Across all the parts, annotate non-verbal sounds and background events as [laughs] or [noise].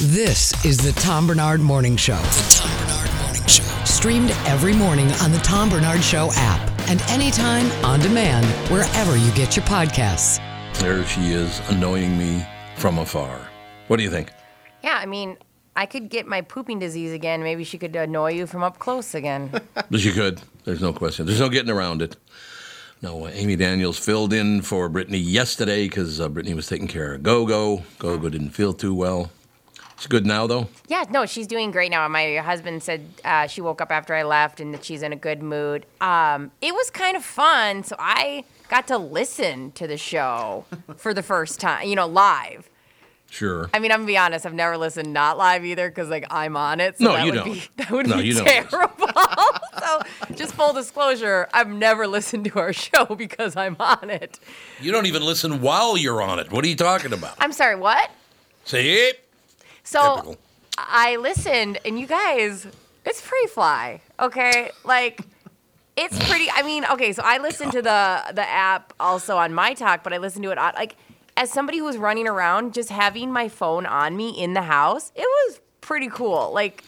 This is the Tom Barnard Morning Show. The Tom Barnard Morning Show. Streamed every morning on the Tom Barnard Show app and anytime on demand wherever you get your podcasts. There she is, annoying me from afar. What do you think? Yeah, I mean, I could get my pooping disease again. Maybe she could annoy you from up close again. [laughs] But you could. There's no question. There's no getting around it. No, uh, Amy Daniels filled in for Brittany yesterday because uh, Brittany was taking care of Gogo. Gogo didn't feel too well. She's good now, though. yeah, no, she's doing great now. My husband said uh, she woke up after I left and that she's in a good mood. Um, it was kind of fun, so I got to listen to the show [laughs] for the first time, you know, live. Sure. I mean, I'm gonna be honest. I've never listened not live either because like I'm on it. So No, that you would don't. Be, [laughs] that would No, be terrible. [laughs] so, just full disclosure, I've never listened to our show because I'm on it. You don't even listen while you're on it. What are you talking about? I'm sorry. What? See? So Typical. I listened, and you guys, it's pretty fly. Okay, like. It's pretty. I mean, okay. So I listened to the the app also on my talk, but I listened to it on like as somebody who was running around, just having my phone on me in the house. It was pretty cool. Like,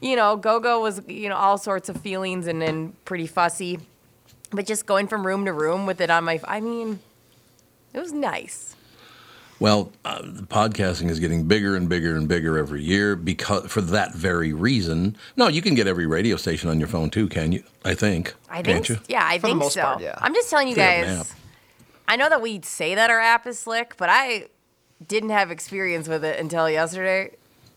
you know, GoGo was you know all sorts of feelings and then pretty fussy, but just going from room to room with it on my. I mean, it was nice. Well, uh, podcasting is getting bigger and bigger and bigger every year because for that very reason. No, you can get every radio station on your phone too, can you? I think. I Can't think, you? yeah, I For think so. part, yeah. I'm just telling you If you have an guys. I know that we say that our app is slick, but I didn't have experience with it until yesterday.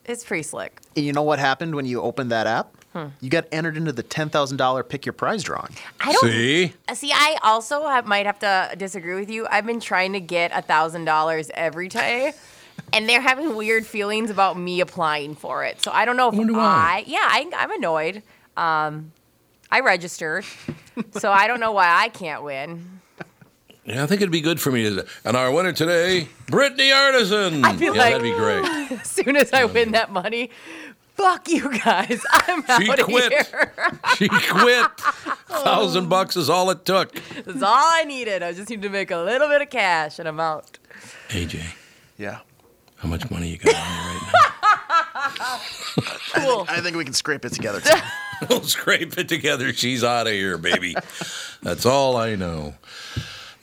It's pretty slick. And you know what happened when you opened that app? Hmm. You got entered into the ten thousand dollar pick your prize drawing. I don't See? Uh, See, I also have, might have to disagree with you. I've been trying to get a thousand dollars every day, [laughs] and they're having weird feelings about me applying for it. So I don't know if wonder why. I, yeah, I, I'm annoyed. Um, I registered, so I don't know why I can't win. Yeah, I think it'd be good for me to. And our winner today, Brittany Artisan. I'd be yeah, like- that'd be great. [laughs] As soon as I win that money, fuck you guys. [laughs] I'm out She of quit. here. [laughs] She quit. Thousand oh. bucks is all it took. That's all I needed. I just need to make a little bit of cash, and I'm out. AJ, Yeah. how much money you got on you right now? [laughs] Cool. I think we can scrape it together. We'll scrape it together. She's out of here, baby. That's all I know.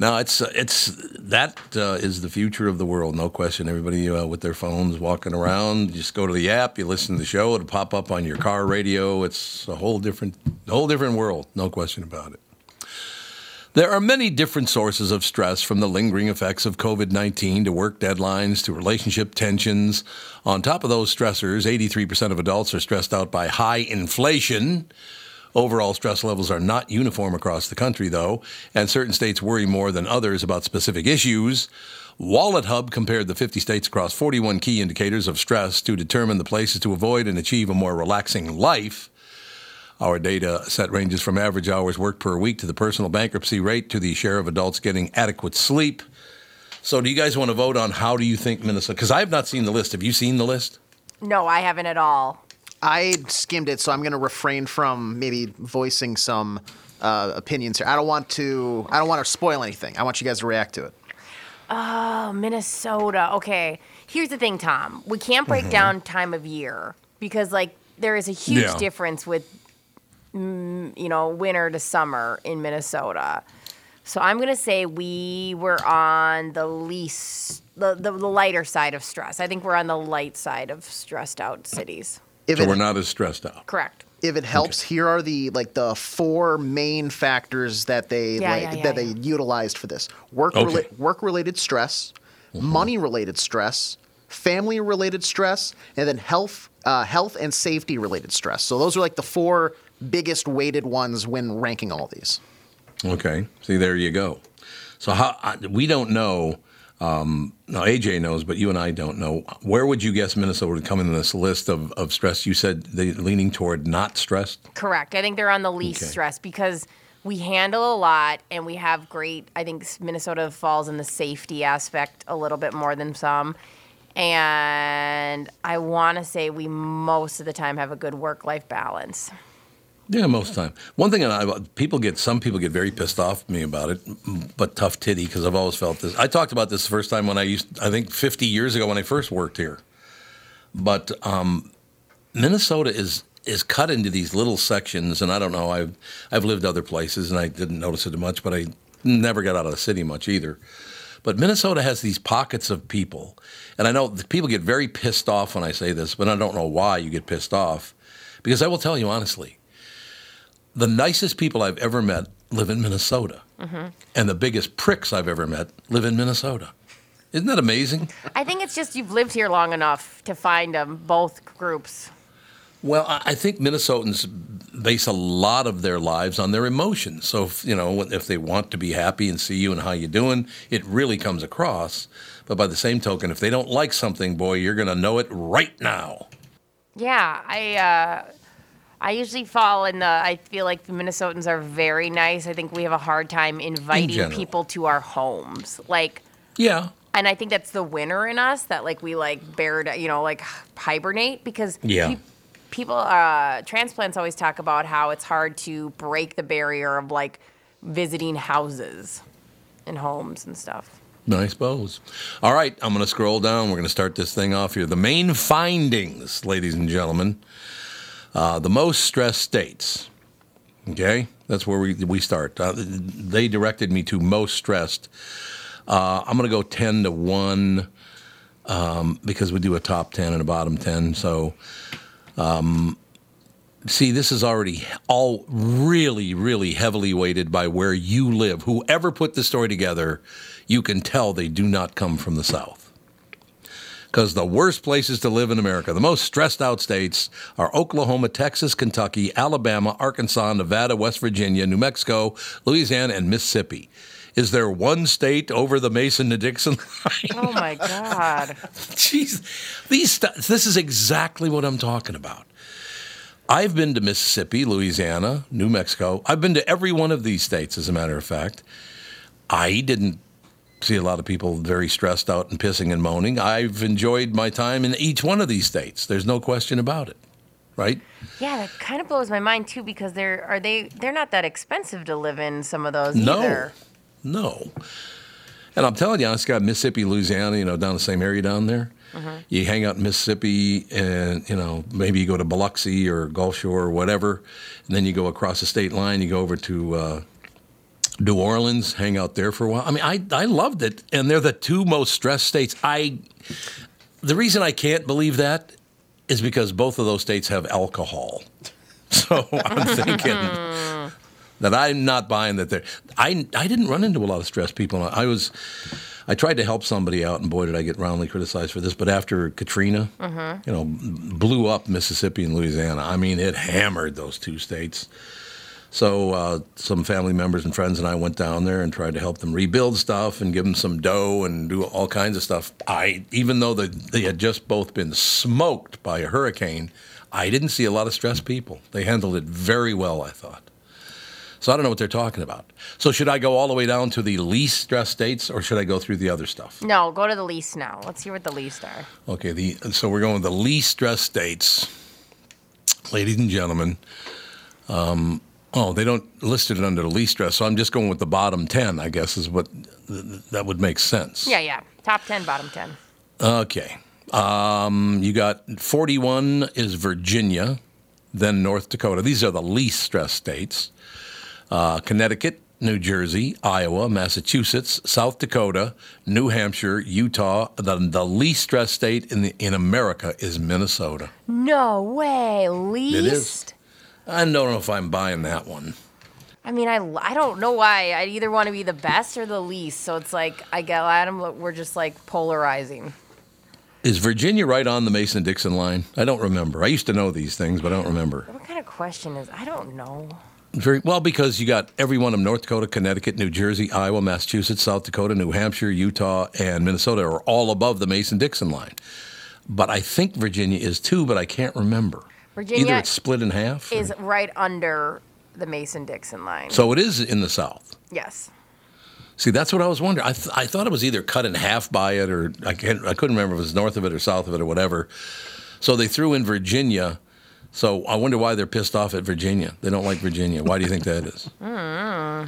No, it's it's that uh, is the future of the world, no question. Everybody uh, with their phones walking around, just go to the app, you listen to the show, it'll pop up on your car radio. It's a whole different, whole different world, no question about it. There are many different sources of stress from the lingering effects of COVID 19 to work deadlines to relationship tensions. On top of those stressors, 83% of adults are stressed out by high inflation. Overall stress levels are not uniform across the country, though, and certain states worry more than others about specific issues. Wallet Hub compared the 50 states across 41 key indicators of stress to determine the places to avoid and achieve a more relaxing life. Our data set ranges from average hours worked per week to the personal bankruptcy rate to the share of adults getting adequate sleep. So, do you guys want to vote on how do you think Minnesota? Because I have not seen the list. Have you seen the list? No, I haven't at all. I skimmed it, so I'm going to refrain from maybe voicing some uh, opinions here. I don't want to. I don't want to spoil anything. I want you guys to react to it. Oh, Minnesota. Okay. Here's the thing, Tom. We can't break down time of year because, like, there is a huge Yeah. difference with, mm, you know, winter to summer in Minnesota. So I'm gonna say we were on the least, the, the, the lighter side of stress. I think we're on the light side of stressed out cities. If So it, we're not as stressed out. Correct. if it helps, here are the like the four main factors that they Yeah, like, yeah, yeah, that yeah. they utilized for this work Okay. rela- work related stress, money related stress, family related stress, and then health uh, health and safety related stress. So those are like the four biggest weighted ones when ranking all these. Okay. See, there you go. So how I, we don't know. Um, now AJ knows, but you and I don't know. Where would you guess Minnesota would come in this list of, of stress? You said they leaning toward not stressed. Correct. I think they're on the least Okay. stress because we handle a lot and we have great. I think Minnesota falls in the safety aspect a little bit more than some. And I want to say we most of the time have a good work life balance. Yeah, most time. One thing, I, people get some people get very pissed off at me about it, but tough titty because I've always felt this. I talked about this the first time when I used, I think, 50 years ago when I first worked here. But um, Minnesota is is cut into these little sections, and I don't know. I've I've lived other places, and I didn't notice it much, but I never got out of the city much either. But Minnesota has these pockets of people, and I know people get very pissed off when I say this, but I don't know why you get pissed off, because I will tell you honestly the nicest people I've ever met live in Minnesota. And the biggest pricks I've ever met live in Minnesota. Isn't that amazing? I think it's just you've lived here long enough to find them, both groups. Well, I I think Minnesotans base a lot of their lives on their emotions. So, if, you know, if they want to be happy and see you and how you're doing, it really comes across. But by the same token, if they don't like something, boy, you're going to know it right now. Yeah, I uh, I usually fall in the. I feel like the Minnesotans are very nice. I think we have a hard time inviting general. people to our homes, like. Yeah. And I think that's the winner in us that like we like bear, to- you know, like hibernate because Yeah. pe- people, uh, transplants always talk about how it's hard to break the barrier of like visiting houses and homes and stuff. I suppose. All right, I'm going to scroll down. We're going to start this thing off here. The main findings, ladies and gentlemen. Uh, the most stressed states. Okay, that's where we we start. Uh, they directed me to most stressed. Uh, I'm going to go ten to one um, because we do a top ten and a bottom ten. So, um, see, this is already all really, really heavily weighted by where you live. Whoever put this story together, you can tell they do not come from the South because the worst places to live in America, the most stressed out states, are Oklahoma, Texas, Kentucky, Alabama, Arkansas, Nevada, West Virginia, New Mexico, Louisiana, and Mississippi. Is there one state over the Mason to Dixon [laughs] line? Oh my God. [laughs] Jeez, these st- this is exactly what I'm talking about. I've been to Mississippi, Louisiana, New Mexico. I've been to every one of these states, as a matter of fact. I didn't see a lot of people very stressed out and pissing and moaning. I've enjoyed my time in each one of these states. There's no question about it, right? Yeah, that kind of blows my mind too because they're are they they're not that expensive to live in some of those No, either. no. And I'm telling you, it's got Mississippi, Louisiana, you know, down the same area down there. You hang out in Mississippi, and you know maybe you go to Biloxi or Gulf Shore or whatever, and then you go across the state line. You go over to uh, New Orleans, hang out there for a while. I mean, I I loved it, and they're the two most stressed states. I the reason I can't believe that is because both of those states have alcohol. [laughs] So I'm thinking that I'm not buying that. There, I I didn't run into a lot of stressed people. I was, I tried to help somebody out, and boy, did I get roundly criticized for this. But after Katrina, uh-huh. you know, blew up Mississippi and Louisiana. I mean, it hammered those two states. So uh, some family members and friends and I went down there and tried to help them rebuild stuff and give them some dough and do all kinds of stuff. I even though the, they had just both been smoked by a hurricane, I didn't see a lot of stressed people. They handled it very well, I thought. So I don't know what they're talking about. So should I go all the way down to the least stressed states, or should I go through the other stuff? No, go to the least now. Let's hear what the least are. Okay, the so we're going with the least stressed states, ladies and gentlemen. Um, oh, they don't list it under the least stress, so I'm just going with the bottom ten. I guess is what th- that would make sense. Yeah, yeah. Top ten, bottom ten. Okay. Um, you got 41 is Virginia, then North Dakota. These are the least stressed states. Uh, Connecticut, New Jersey, Iowa, Massachusetts, South Dakota, New Hampshire, Utah. The, the least stressed state in the, in America is Minnesota. No way. Least. I don't know if I'm buying that one. I mean, I, I don't know why. I either want to be the best or the least. So it's like, I get Adam, we're just like polarizing. Is Virginia right on the Mason Dixon line? I don't remember. I used to know these things, but I don't remember. What kind of question is? I don't know. Very well because you got every one of North Dakota, Connecticut, New Jersey, Iowa, Massachusetts, South Dakota, New Hampshire, Utah, and Minnesota are all above the Mason Dixon line. But I think Virginia is too, but I can't remember. Virginia Either it's split in half. or- Is right under the Mason Dixon line. so it is in the South. yes. See, that's what I was wondering. I, th- I thought it was either cut in half by it, or I can't. I couldn't remember if it was north of it or south of it or whatever. So they threw in Virginia. So I wonder why they're pissed off at Virginia. They don't like Virginia. Why do you think that is? [laughs] Hmm.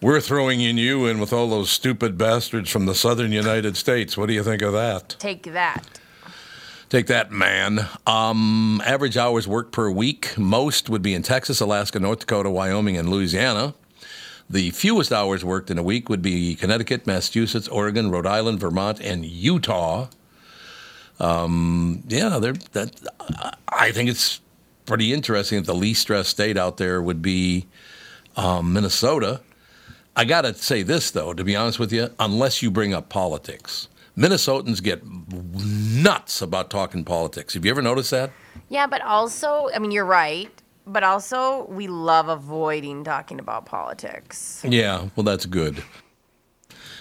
We're throwing in you in with all those stupid bastards from the southern United States. What do you think of that? Take that. Take that, man. Um, average hours worked per week. Most would be in Texas, Alaska, North Dakota, Wyoming, and Louisiana. The fewest hours worked in a week would be Connecticut, Massachusetts, Oregon, Rhode Island, Vermont, and Utah. Um, yeah, that, I think it's pretty interesting that the least stressed state out there would be um, Minnesota. I got to say this, though, to be honest with you, unless you bring up politics. Minnesotans get nuts about talking politics. Have you ever noticed that? Yeah, but also, I mean, you're right. But also, we love avoiding talking about politics. Yeah, well, that's good.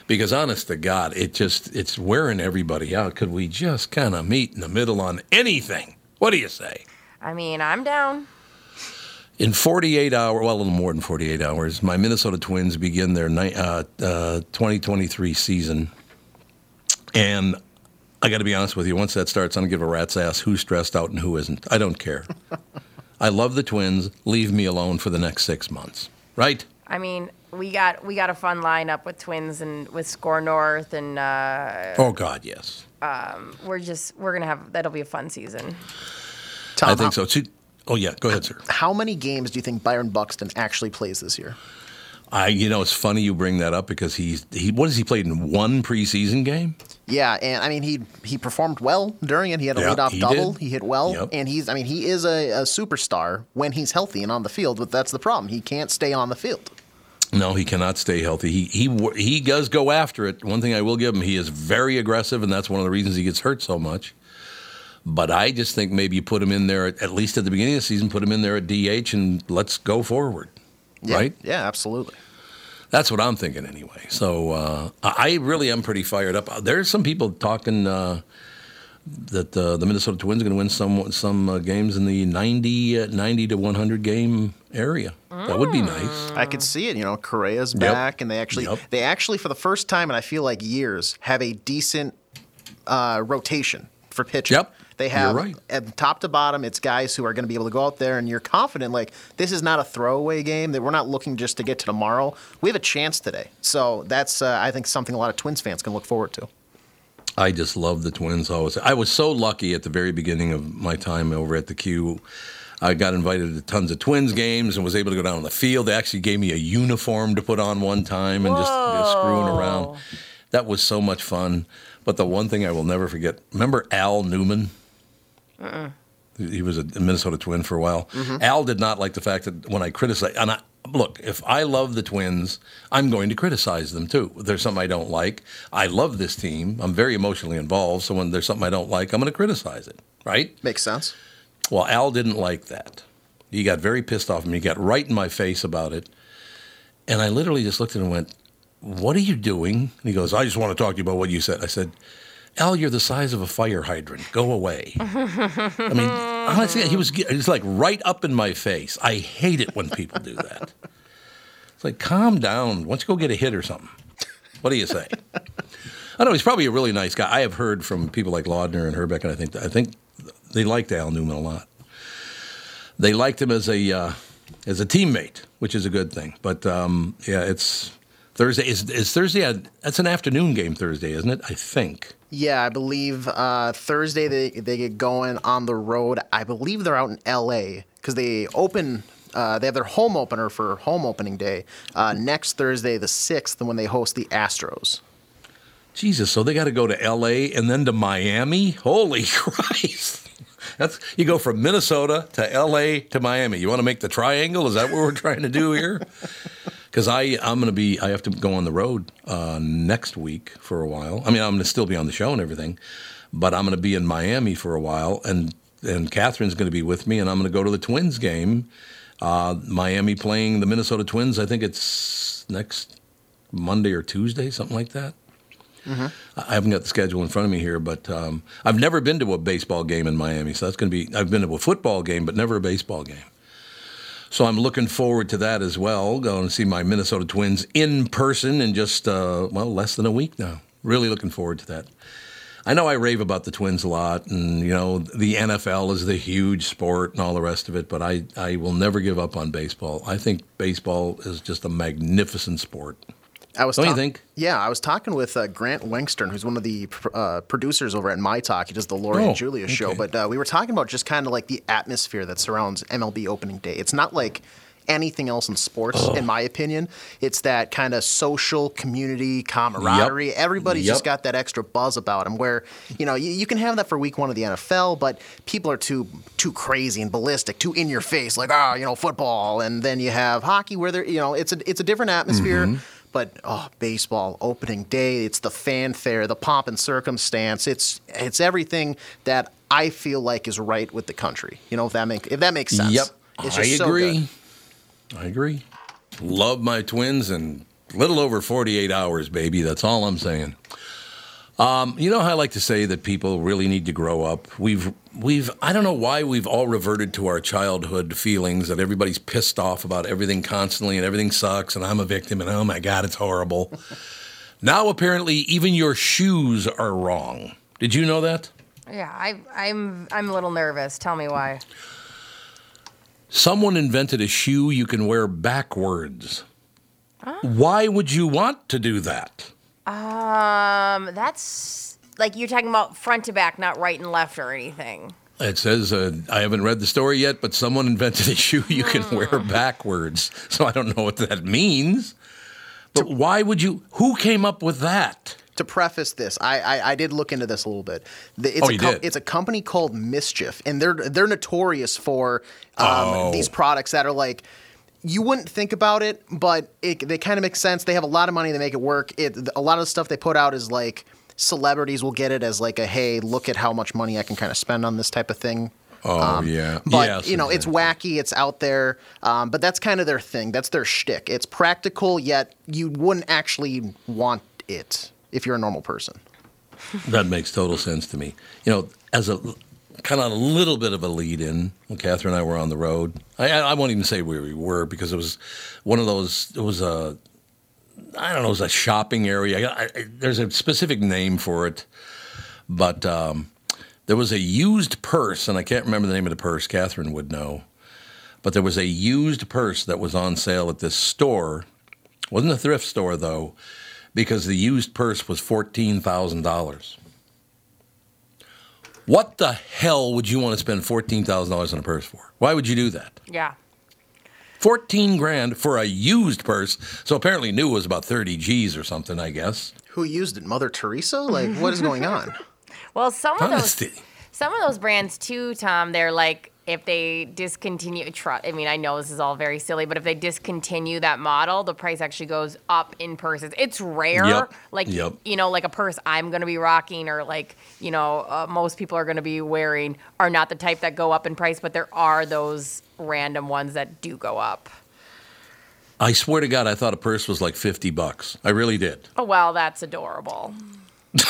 Because honest to God, it just it's wearing everybody out. Could we just kind of meet in the middle on anything? What do you say? I mean, I'm down. In 48 hours, well, a little more than 48 hours, my Minnesota Twins begin their ni- uh, uh, 2023 season. And I got to be honest with you, once that starts, I don't give a rat's ass who's stressed out and who isn't. I don't care. [laughs] I love the Twins. Leave me alone for the next six months. Right? I mean, we got we got a fun lineup with Twins and with SKOR North, and uh, Oh, God, yes. we're just we're gonna have that'll be a fun season. Tom, I think how, so. too. Oh, yeah. Go ahead, sir. how many games do you think Byron Buxton actually plays this year? I, you know, it's funny you bring that up because he's he. What has he played in one preseason game? Yeah, and I mean he he performed well during it. He had a Yeah, leadoff he double. did. He hit well, Yep. and he's I mean he is a, a superstar when he's healthy and on the field. But that's the problem. He can't stay on the field. No, he cannot stay healthy. He he he does go after it. One thing I will give him, he is very aggressive, and that's one of the reasons he gets hurt so much. But I just think maybe you put him in there at, at least at the beginning of the season, put him in there at DH, and let's go forward. Yeah, Right? Yeah, absolutely. That's what I'm thinking anyway. So uh, I I really am pretty fired up. There's some people talking uh, that uh, the Minnesota Twins are going to win some some uh, games in the 90, uh, 90 to 100 game area. That would be nice. I could see it. You know, Correa's Yep. back, and they actually Yep. they actually for the first time in I feel like years have a decent uh, rotation for pitching. Yep. They have right. at top to bottom, it's guys who are going to be able to go out there, and you're confident. Like this is not a throwaway game. That we're not looking just to get to tomorrow. We have a chance today, so that's uh, I think something a lot of Twins fans can look forward to. I just love the Twins always. I was so lucky at the very beginning of my time over at the Q. I got invited to tons of Twins games and was able to go down on the field. They actually gave me a uniform to put on one time and just, just screwing around. That was so much fun. But the one thing I will never forget remember Al Newman? Uh-uh. He was a Minnesota Twin for a while. Mm-hmm. Al did not like the fact that when I criticized, and I, look, if I love the Twins, I'm going to criticize them too. If there's something I don't like, I love this team. I'm very emotionally involved. So when there's something I don't like, I'm going to criticize it, right? Makes sense. Well, Al didn't like that. He got very pissed off at me. He got right in my face about it. And I literally just looked at him and went, What are you doing? And he goes, I just want to talk to you about what you said. I said, Al, you're the size of a fire hydrant. Go away. I mean, honestly, he was he's like right up in my face. I hate it when people do that. It's like, calm down. Why don't you go get a hit or something? What do you say? I know he's probably a really nice guy. I have heard from people like Laudner and Hrbek, and I think I think they liked Al Newman a lot. They liked him as a uh, as a teammate, which is a good thing. But um, yeah, it's Thursday. Is, is Thursday? A, that's an afternoon game Thursday, isn't it? I think. Yeah, I believe uh, Thursday they they get going on the road. I believe they're out in L.A. because they open Uh, they have their home opener for home opening day uh, next Thursday, the sixth, when they host the Astros. Jesus, so they got to go to L.A. and then to Miami. Holy [laughs] Christ! That's you go from Minnesota to L.A. to Miami. You want to make the triangle? Is that what we're trying to do here? Because I I'm going to be I have to go on the road uh, next week for a while. I mean I'm going to still be on the show and everything, but I'm going to be in Miami for a while, and and Catherine's going to be with me, and I'm going to go to the Twins game. Uh, Miami playing the Minnesota Twins. I think it's next Monday or Tuesday, something like that. I haven't got the schedule in front of me here, but um, I've never been to a baseball game in Miami, so that's going to be. I've been to a football game, but never a baseball game. So I'm looking forward to that as well. Going to see my Minnesota Twins in person in just uh, well less than a week now. Really looking forward to that. I know I rave about the Twins a lot, and you know the NFL is the huge sport and all the rest of it, but I I will never give up on baseball. I think baseball is just a magnificent sport. I was Don't you think? Yeah, I was talking with uh, Grant Wengstern, who's one of the pr- uh, producers over at My Talk. He does the Lori Oh, and Julia show. But uh, we were talking about just kind of like the atmosphere that surrounds MLB opening day. It's not like anything else in sports, in my opinion. It's that kind of social community camaraderie. Everybody's Yep. just got that extra buzz about them. Where you know you, you can have that for week one of the NFL, but people are too too crazy and ballistic, too in your face, like ah, you know, football. And then you have hockey, where they're you know it's a it's a different atmosphere. Mm-hmm. But oh, baseball opening day, it's the fanfare, the pomp and circumstance. It's it's everything that I feel like is right with the country. You know, if that make if that makes sense. Yep, I so agree. good. I agree. Love my twins and little over 48 hours, baby. That's all I'm saying. Um, you know how I like to say that people really need to grow up. We've we've I don't know why we've all reverted to our childhood feelings that everybody's pissed off about everything constantly and everything sucks and I'm a victim and oh my god it's horrible. [laughs] now apparently even your shoes are wrong. Did you know that? Yeah, I, I'm I'm a little nervous. Tell me why. Someone invented a shoe you can wear backwards. Why would you want to do that? Um, that's like you're talking about front to back, not right and left or anything. It says, uh, I haven't read the story yet, but someone invented a shoe you can wear backwards. So I don't know what that means. But why would you? Who came up with that? to preface this, I, I I did look into this a little bit. It's Oh, a you com- did? It's a company called Mischief, and they're they're notorious for um, Oh. these products that are like. You wouldn't think about it, but it, they kind of make sense. They have a lot of money. They make it work. It, a lot of the stuff they put out is like celebrities will get it as like a hey, look at how much money I can kind of spend on this type of thing. Oh, yeah. Um, But Yes, you know, it's wacky, it's out there. Um, but that's kind of their thing. That's their shtick. It's practical, yet you wouldn't actually want it if you're a normal person. That makes total sense to me. You know, as a kind of a little bit of a lead in when Catherine and I were on the road. I, I won't even say where we were because it was one of those, it was a, I don't know, it was a shopping area. I, I, there's a specific name for it. But um, there was a used purse, and I can't remember the name of the purse. Catherine would know. But there was a used purse that was on sale at this store. wasn't a thrift store, though, because the used purse was $14,000. What the hell would you want to spend $14,000 on a purse for? Why would you do that? Yeah. 14 grand for a used purse. So apparently new was about 30 G's or something, I guess. Who used it? Mother Teresa? Like, what is going on? [laughs] Well, some of those some of those brands too, Tom. They're like if they discontinue. Tr- I mean, I know this is all very silly, but if they discontinue that model, the price actually goes up in purses. It's rare, Yep. like Yep. you know, like a purse I'm going to be rocking, or like you know, uh, most people are going to be wearing, are not the type that go up in price, but there are those random ones that do go up. I swear to God, I thought a purse was like 50 bucks. I really did. Oh well, that's adorable. [laughs]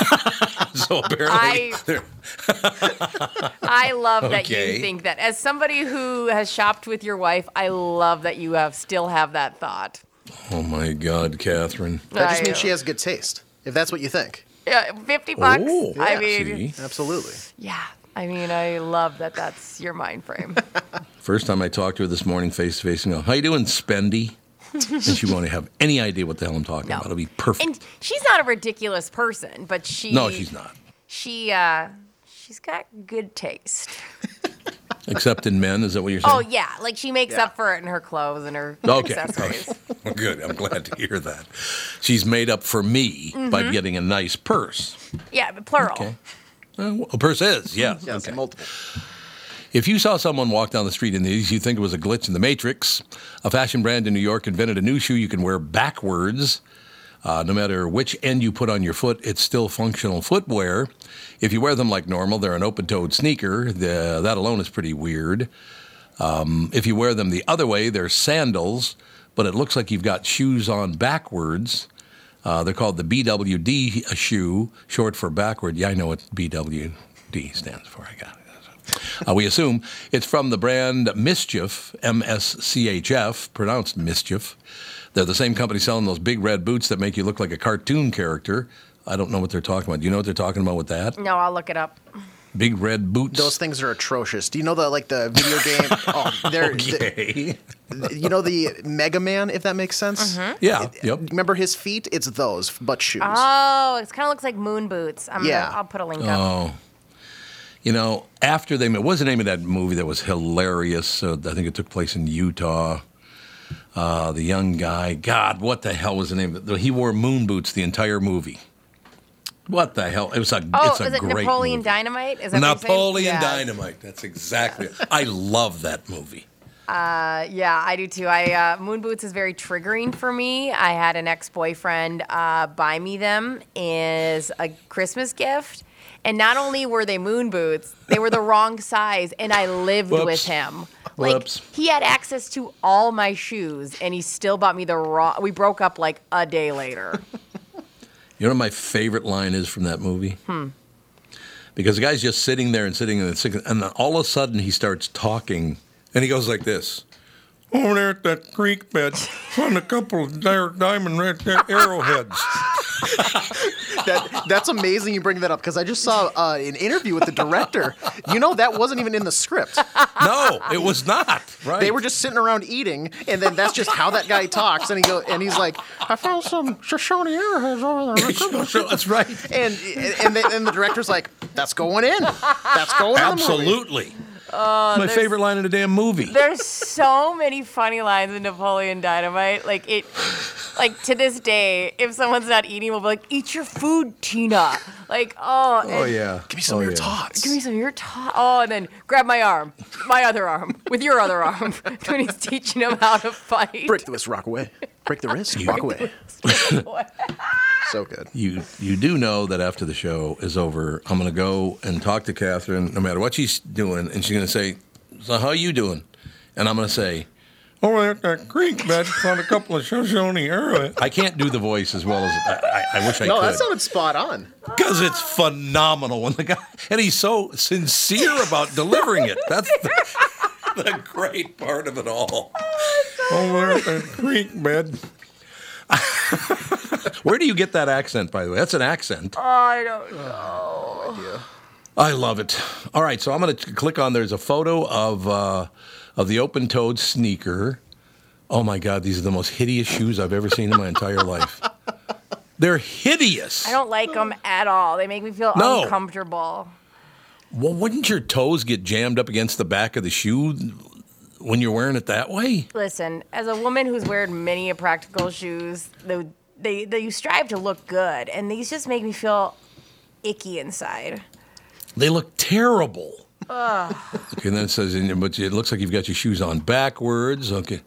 So apparently, I- [laughs] I love that you think that. As somebody who has shopped with your wife, I love that you have still have that thought. oh my God, Catherine. That just I- means she has good taste, if that's what you think. Yeah, fifty bucks. Oh, I yeah, mean, See? Absolutely. yeah. I mean, I love that. That's your mind frame. [laughs] First time I talked to her this morning face to face and go, How you doing, Spendy? [laughs] and she won't have any idea what the hell I'm talking No. about. It'll be perfect. and she's not a ridiculous person, but she. no, she's not. She uh, she's got good taste. [laughs] Except in men, is that what you're saying? Oh yeah, like she makes Yeah. up for it in her clothes and her Okay. accessories. [laughs] Well, Good. I'm glad to hear that. She's made up for me by Mm-hmm. getting a nice purse. Yeah, but plural. Okay. Uh, well, a purse is, yes. Yes, okay. multiple. If you saw someone walk down the street in these, you'd think it was a glitch in the Matrix. A fashion brand in New York invented a new shoe you can wear backwards. Uh, no matter which end you put on your foot, it's still functional footwear. If you wear them like normal, they're an open toed sneaker. The, that alone is pretty weird. Um, if you wear them the other way, they're sandals, but it looks like you've got shoes on backwards. Uh, they're called the BWD shoe, short for backward. Yeah, I know what BWD stands for. I got it. Uh, we assume it's from the brand Mischief, M S C H F, pronounced Mischief. They're the same company selling those big red boots that make you look like a cartoon character. I don't know what they're talking about. Do you know what they're talking about with that? No, I'll look it up. Big red boots. Those things are atrocious. Do you know the like the video [laughs] game? oh, they're Okay. the- you know the Mega Man, if that makes sense. yeah. Yep. Remember his feet? It's those, but shoes. Oh, it kind of looks like moon boots. I'm Yeah. gonna, I'll put a link up. You know, after they made, what's the name of that movie that was hilarious? Uh, I think it took place in Utah. Uh, the young guy, God, what the hell was the name? He wore moon boots the entire movie. What the hell? It was a. Oh, it's a is it great Napoleon movie. Dynamite? Is that what? Napoleon Yeah. Dynamite. That's exactly. It. I love that movie. Uh, yeah, I do too. I uh, moon boots is very triggering for me. I had an ex-boyfriend uh, buy me them as a Christmas gift, and not only were they moon boots, they were the [laughs] wrong size, and I lived Whoops. with him. Like Whoops. he had access to all my shoes, and he still bought me the wrong. We broke up like a day later. [laughs] You know what my favorite line is from that movie? Hmm. Because the guy's just sitting there and sitting and sitting, and then all of a sudden he starts talking, and he goes like this. Over there at that creek bed, found a couple of diamond red arrowheads. [laughs] That, that's amazing you bring that up because I just saw uh, an interview with the director. You know that wasn't even in the script. No, it was not. Right. They were just sitting around eating, and then that's just how that guy talks. And he go, and he's like, "I found some Shoshone arrowheads over there." So- [laughs] That's right. And and, the, and the director's like, "That's going in. That's going in the movie." Absolutely. my favorite line in the damn movie. There's so many funny lines in Napoleon Dynamite. Like it, like to this day, if someone's not eating, we'll be like, "Eat your food, Tina." Like, oh, Oh yeah. Give me some oh, of your yeah. tots. Give me some of your top. Oh, and then grab my arm, my other arm, with your other arm [laughs] when he's teaching him how to fight. Break the wrist, rock away. Break the wrist, [laughs] rock away. [laughs] So good. You you do know that after the show is over, I'm going to go and talk to Catherine, no matter what she's doing, and she's going to say, "So how you doing?" And I'm going to say, "Over there at that creek bed, found a couple of Shoshone arrowheads." I can't do the voice as well as I, I, I wish I No, could. No, that sounded spot on. Because it's phenomenal when the guy, and he's so sincere about delivering it. That's the, [laughs] the great part of it all. Oh, over there at that creek bed. [laughs] Where do you get that accent, by the way? That's an accent. I don't know. I love it. All right, so I'm going to click on. There's a photo of uh, of the open-toed sneaker. Oh my God, these are the most hideous shoes I've ever seen in my entire life. They're hideous. I don't like them at all. They make me feel No. uncomfortable. Well, wouldn't your toes get jammed up against the back of the shoe when you're wearing it that way? Listen, as a woman who's wearing many practical shoes, they, they, they you strive to look good, and these just make me feel icky inside. They look terrible. Okay, and then it says, but it looks like you've got your shoes on backwards. Okay.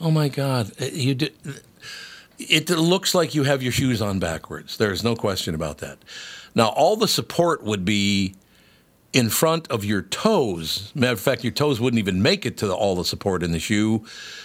Oh my God, Uh, you did. It looks like you have your shoes on backwards. There's no question about that. Now, all the support would be in front of your toes. Matter of fact, your toes wouldn't even make it to the, all the support in the shoe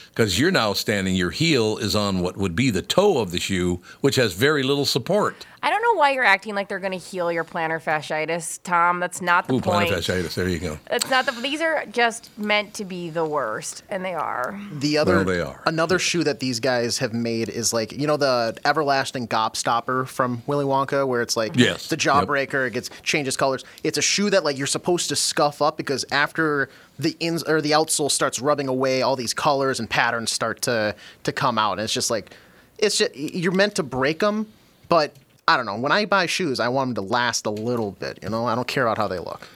because you're now standing, your heel is on what would be the toe of the shoe, which has very little support. I don't know why you're acting like they're going to heal your plantar fasciitis, Tom. That's not the Ooh, point. plantar fasciitis. There you go. That's not the. These are just meant to be the worst, and they are. The other, Well, they are. another shoe that these guys have made is like you know the everlasting gobstopper from Willy Wonka, where it's like Yes. the Yep. jawbreaker, it gets changes colors. It's a shoe that like you're supposed to scuff up because after the ins or the outsole starts rubbing away, all these colors and patterns start to to come out, and it's just like it's just you're meant to break them, but I don't know. When I buy shoes, I want them to last a little bit. You know, I don't care about how they look.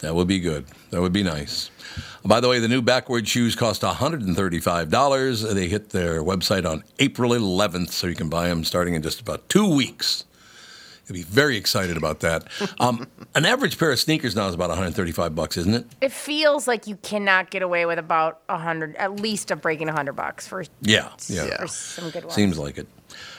That would be good. That would be nice. By the way, the new backward shoes cost $135. They hit their website on April 11th, so you can buy them starting in just about two weeks. You'll be very excited about that. [laughs] Um, an average pair of sneakers now is about 135 bucks, isn't it? It feels like you cannot get away with about a hundred, at least of breaking a hundred bucks for Yeah, yeah. for some good ones. Seems like it.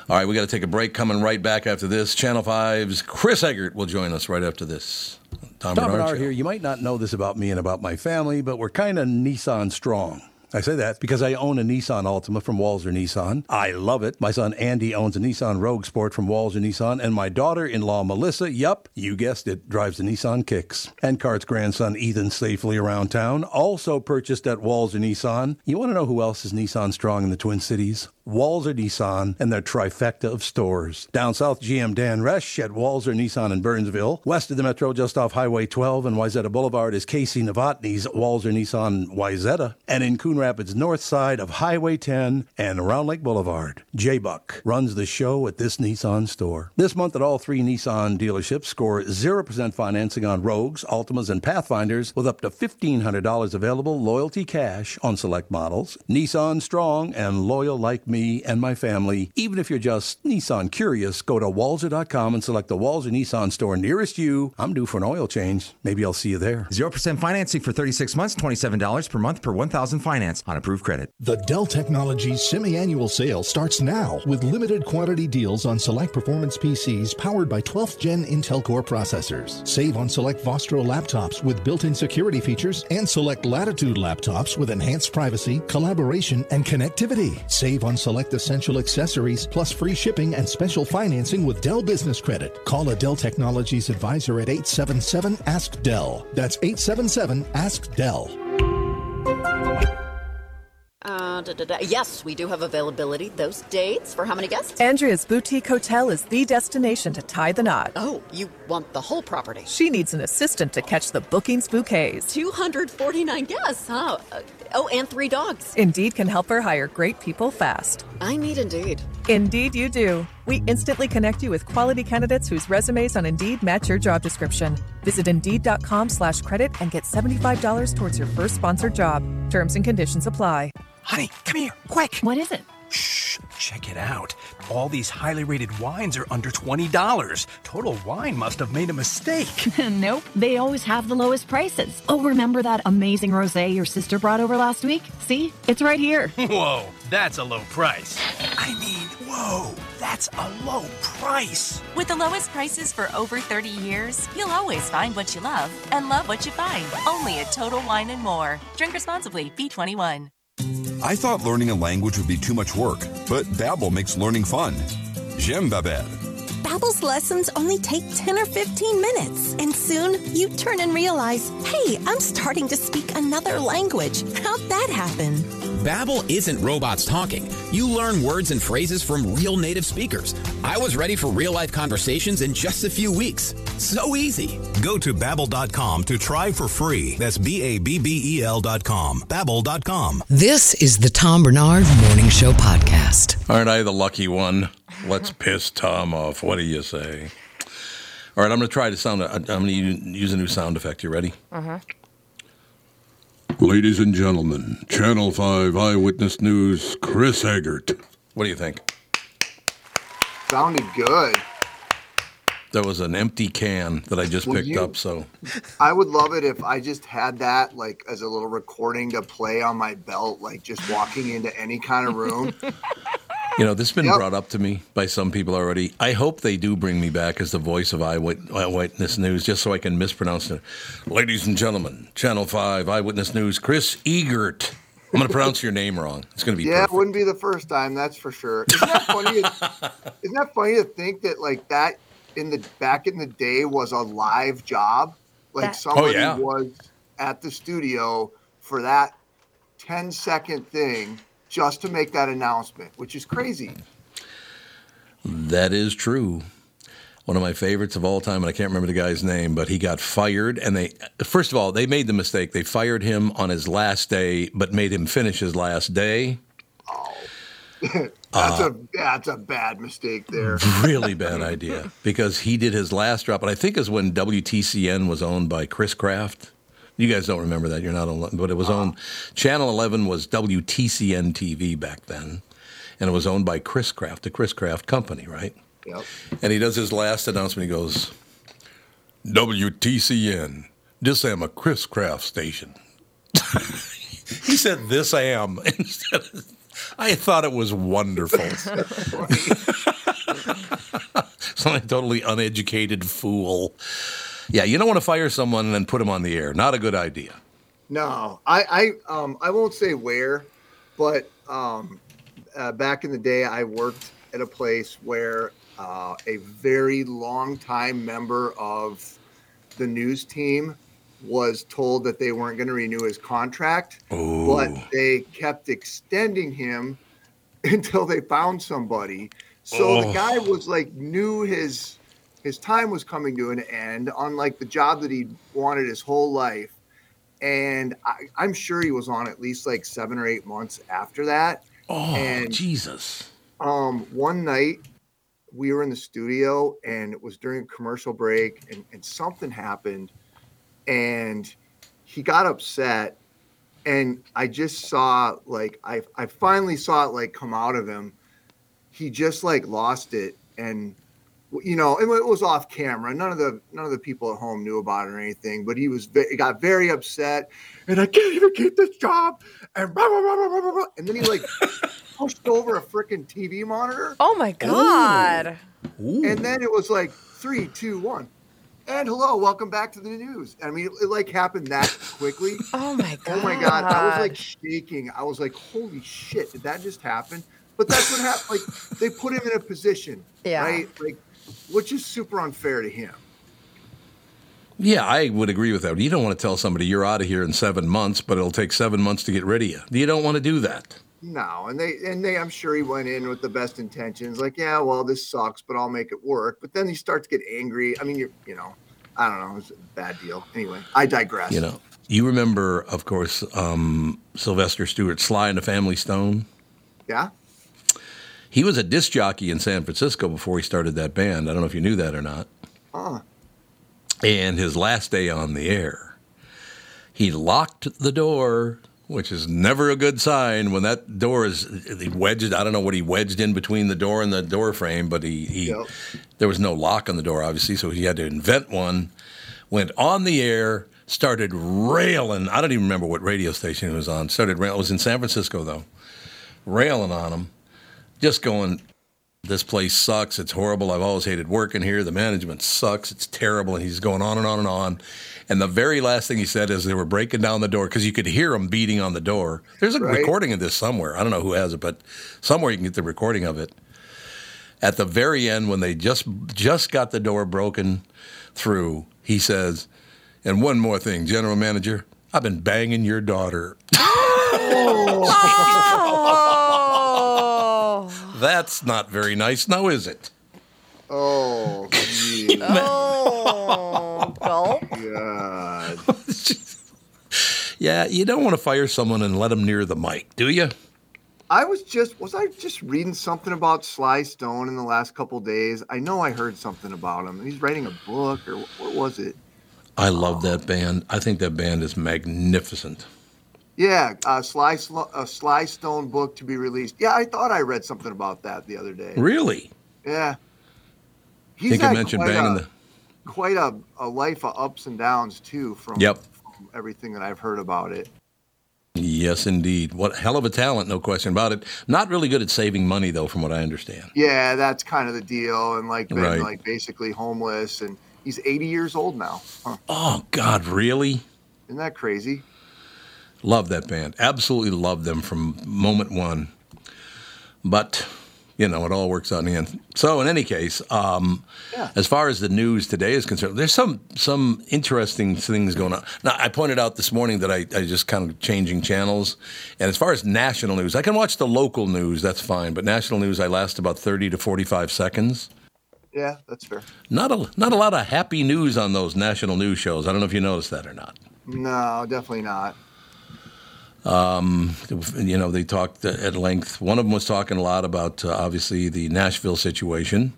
All right, we got to take a break. Coming right back after this. Channel 5's Chris Egert will join us right after this. Tom, Tom Barnard, Barnard here. You might not know this about me and about my family, but we're kind of Nissan strong. I say that because I own a Nissan Altima from Walser Nissan. I love it. My son Andy owns a Nissan Rogue Sport from Walser Nissan, and my daughter-in-law Melissa, yup, you guessed it, drives a Nissan Kicks. And Cart's grandson Ethan safely around town, also purchased at Walser Nissan. You want to know who else is Nissan strong in the Twin Cities? Walser Nissan and their trifecta of stores. Down south, GM Dan Resch at Walser Nissan in Burnsville. West of the metro, just off Highway 12 and Wayzata Boulevard, is Casey Novotny's Walser Nissan Wayzata. And in Coon Rapids, north side of Highway 10 and Round Lake Boulevard, J Buck runs the show at this Nissan store. This month at all three Nissan dealerships, score 0% financing on Rogues, Altimas, and Pathfinders with up to $1,500 available loyalty cash on select models. Nissan strong and loyal like me and my family. Even if you're just Nissan curious, go to walser.com and select the Walser Nissan store nearest you. I'm due for an oil change. Maybe I'll see you there. 0% financing for 36 months, $27 per month per 1000 finance on approved credit. The Dell Technologies semi-annual sale starts now with limited quantity deals on select performance PCs powered by 12th gen Intel Core processors. Save on select Vostro laptops with built-in security features and select Latitude laptops with enhanced privacy, collaboration, and connectivity. Save on select essential accessories plus free shipping and special financing with Dell Business Credit. Call a Dell Technologies advisor at 877 Ask Dell. That's 877 Ask Dell. Uh, da, da, da. Yes, we do have availability. Those dates for how many guests? Andrea's Boutique Hotel is the destination to tie the knot. Oh, you want the whole property? She needs an assistant to catch the bookings bouquets. 249 guests, huh? Uh, oh, and three dogs. Indeed can help her hire great people fast. I need Indeed. Indeed, you do. We instantly connect you with quality candidates whose resumes on Indeed match your job description. Visit Indeed.com slash credit and get $75 towards your first sponsored job. Terms and conditions apply. Honey, come here, quick. What is it? Shh, check it out. All these highly rated wines are under $20. Total Wine must have made a mistake. [laughs] nope, they always have the lowest prices. Oh, remember that amazing rosé your sister brought over last week? See? It's right here. [laughs] Whoa, that's a low price. I mean, whoa, that's a low price. With the lowest prices for over 30 years, you'll always find what you love and love what you find. Only at Total Wine and More. Drink responsibly. B21. I thought learning a language would be too much work, but Babbel makes learning fun. J'aime Babbel. Babbel's lessons only take 10 or 15 minutes, and soon you turn and realize, "Hey, I'm starting to speak another language. How'd that happen?" Babbel isn't robots talking. You learn words and phrases from real native speakers. I was ready for real-life conversations in just a few weeks. So easy. Go to babbel.com to try for free. That's B A B B E L.com. Babbel.com. This is the Tom Barnard Morning Show podcast. Aren't I the lucky one? Let's piss Tom off. What do you say? All right, I'm going to try to sound. I'm going to use a new sound effect. You ready? Uh-huh. Ladies and gentlemen, Channel 5 Eyewitness News, Chris Egert. What do you think? Sounded good. There was an empty can that I just Well, picked you- up, so I would love it if I just had that like as a little recording to play on my belt, like just walking into any kind of room. [laughs] you know this has been Yep. brought up to me by some people already. I hope they do bring me back as the voice of Eyewitness News, just so I can mispronounce it. Ladies and gentlemen, Channel 5 Eyewitness News, Chris Egert. I'm going to pronounce your name wrong. It's going to be yeah, it wouldn't be the first time, that's for sure. Isn't that funny? [laughs] isn't that funny to think that like that in the back in the day was a live job? Like That- somebody Oh, yeah. was at the studio for that 10 second thing just to make that announcement, which is crazy. That is true. One of my favorites of all time, and I can't remember the guy's name, but he got fired. And they, first of all, they made the mistake. They fired him on his last day, but made him finish his last day. Oh, [laughs] that's Uh, a that's a bad mistake there. [laughs] really bad idea because he did his last drop, and I think is when WTCN was owned by Chris Kraft. You guys don't remember that. You're not on, but it was uh-huh. on Channel 11 was WTCN TV back then, and it was owned by Chris Kraft, the Chris Kraft Company, right? Yep. And he does his last announcement. He goes, WTCN, this am a Chris Kraft station. [laughs] he said, "This am." [laughs] Instead of, I thought it was wonderful. [laughs] Some totally uneducated fool. Yeah, you don't want to fire someone and then put them on the air. Not a good idea. No, I I um I won't say where, but um uh, back in the day I worked at a place where uh, a very long time member of the news team was told that they weren't going to renew his contract, but they kept extending him [laughs] until they found somebody. So the Oh. guy was like knew his his time was coming to an end on like the job that he wanted his whole life. And I, I'm sure he was on at least like seven or eight months after that. Oh, and Jesus. um, one night we were in the studio and it was during a commercial break and, and something happened and he got upset and I just saw like I I finally saw it like come out of him. He just like lost it and you know it, it was off camera. None of the none of the people at home knew about it or anything. But he was ve- he got very upset and I can't even keep this job and blah, blah, blah, blah, blah, blah, blah. and then he like [laughs] pushed over a freaking TV monitor. Oh my god. And then it was like three, two, one. And hello, welcome back to the news. I mean, it, it, like happened that quickly. [laughs] oh my god. Oh my god, I was like shaking. I was like, "Holy shit, did that just happen?" But that's what happened. Like they put him in a position, Yeah. right? Like, which is super unfair to him. Yeah, I would agree with that. You don't want to tell somebody you're out of here in seven months, but it'll take seven months to get rid of you. You don't want to do that. No, and they and they, I'm sure he went in with the best intentions. Like, yeah, well, this sucks, but I'll make it work. But then he starts to get angry. I mean, you you know, I don't know, it's a bad deal. Anyway, I digress. You know, you remember, of course, um, Sylvester Stewart, Sly and the Family Stone. Yeah. He was a disc jockey in San Francisco before he started that band. I don't know if you knew that or not. Huh. And his last day on the air, he locked the door, which is never a good sign when that door is wedged. I don't know what he wedged in between the door and the door frame, but he, he there was no lock on the door, obviously, so he had to invent one. Went on the air, started railing. I don't even remember what radio station it was on. Started railing. It was in San Francisco though, railing on him, just going. This place sucks. It's horrible. I've always hated working here. The management sucks. It's terrible. And he's going on and on and on. And the very last thing he said is they were breaking down the door because you could hear them beating on the door. There's a Right. recording of this somewhere. I don't know who has it, but somewhere you can get the recording of it. At the very end, when they just just got the door broken through, he says, "And one more thing, General Manager, I've been banging your daughter." [laughs] [laughs] Oh. That's not very nice, now is it? Oh, [laughs] oh, gulp. God. [laughs] Yeah, you don't want to fire someone and let them near the mic, do you? I was just was I just reading something about Sly Stone in the last couple days? I know I heard something about him. He's writing a book, or what was it? I love that band. I think that band is magnificent. Yeah, uh, Sly a Sly Stone book to be released. Yeah, I thought I read something about that the other day. Really? Yeah. I think I mentioned quite banging a, the. quite a, a life of ups and downs too. From, Yep. from everything that I've heard about it. Yes, indeed. What hell of a talent, no question about it. Not really good at saving money, though, from what I understand. Yeah, that's kind of the deal, and like been Right. like basically homeless, and he's 80 years old now. Huh. Oh God, really? Isn't that crazy? Love that band. Absolutely love them from moment one. But you know, it all works out in the end. So, in any case, um, as far as the news today is concerned, there's some some interesting things going on. Now, I pointed out this morning that I, I just kind of changing channels, and as far as national news, I can watch the local news. That's fine, but national news, I last about thirty to forty-five seconds. Yeah, that's fair. Not a not a lot of happy news on those national news shows. I don't know if you noticed that or not. No, definitely not. Um, you know, they talked at length. One of them was talking a lot about uh, obviously the Nashville situation,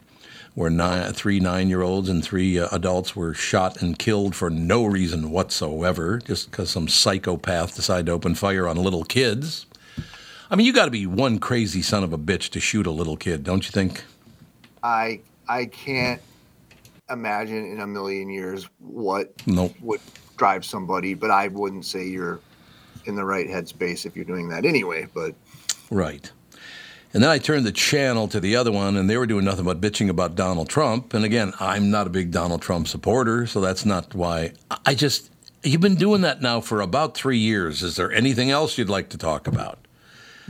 where nine, three nine-year-olds and three uh, adults were shot and killed for no reason whatsoever, just because some psychopath decided to open fire on little kids. I mean, you got to be one crazy son of a bitch to shoot a little kid, don't you think? I I can't imagine in a million years what Nope. would drive somebody, but I wouldn't say you're in the right headspace if you're doing that anyway. But Right. And then I turned the channel to the other one, and they were doing nothing but bitching about Donald Trump. And again, I'm not a big Donald Trump supporter, so that's not why. I just, you've been doing that now for about three years. Is there anything else you'd like to talk about? [laughs]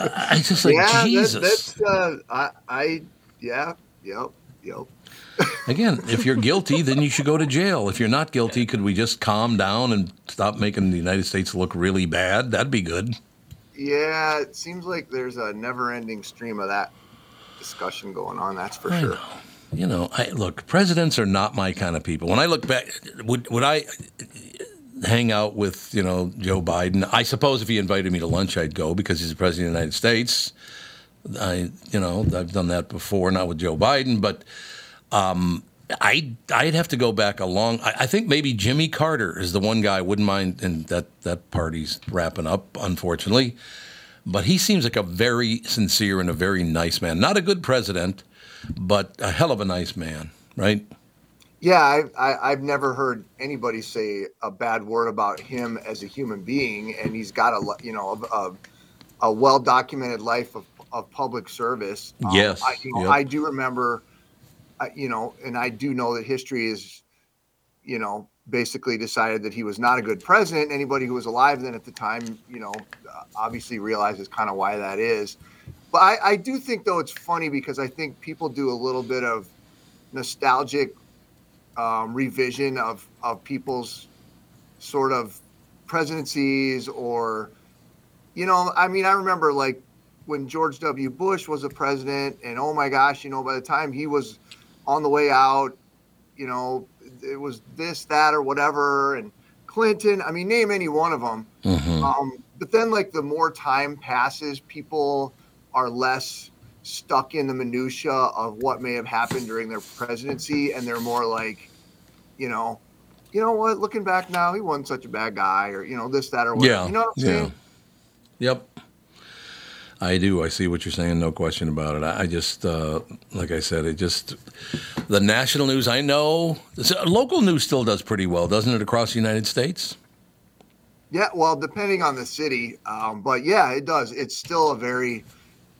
I just like, yeah, that- Jesus. that's uh, I I yeah yep yep. Again, if you're guilty, then you should go to jail. If you're not guilty, could we just calm down and stop making the United States look really bad? That'd be good. Yeah, it seems like there's a never-ending stream of that discussion going on. That's for I sure. know. You know, I, look, presidents are not my kind of people. When I look back, would would I hang out with you know Joe Biden? I suppose if he invited me to lunch, I'd go because he's the president of the United States. I, you know, I've done that before, not with Joe Biden, but um, I I'd have to go back a long. I, I think maybe Jimmy Carter is the one guy I wouldn't mind, and that that party's wrapping up, unfortunately. But he seems like a very sincere and a very nice man. Not a good president, but a hell of a nice man, right? Yeah, I, I, I've never heard anybody say a bad word about him as a human being, and he's got a you know a, a, a well documented life of, of public service. Um, Yes, I, you know, yep. I do remember, you know, and I do know that history is, you know, basically decided that he was not a good president. Anybody who was alive then at the time, you know, obviously realizes kind of why that is. But I, I do think though it's funny because I think people do a little bit of nostalgic um, revision of of people's sort of presidencies or you know i mean i remember like when george w bush was a president and oh my gosh you know by the time he was on the way out you know it was this that or whatever and clinton i mean name any one of them Mm-hmm. um, but then like the more time passes people are less stuck in the minutia of what may have happened during their presidency and they're more like you know you know what looking back now he wasn't such a bad guy or you know this that or whatever Yeah. you know what i'm yeah. saying Yep. I do. I see what you're saying. No question about it. I, I just, uh, like I said, it just the national news. I know local news still does pretty well, doesn't it, across the United States? Yeah, well, depending on the city, um, but yeah, it does. It's still a very.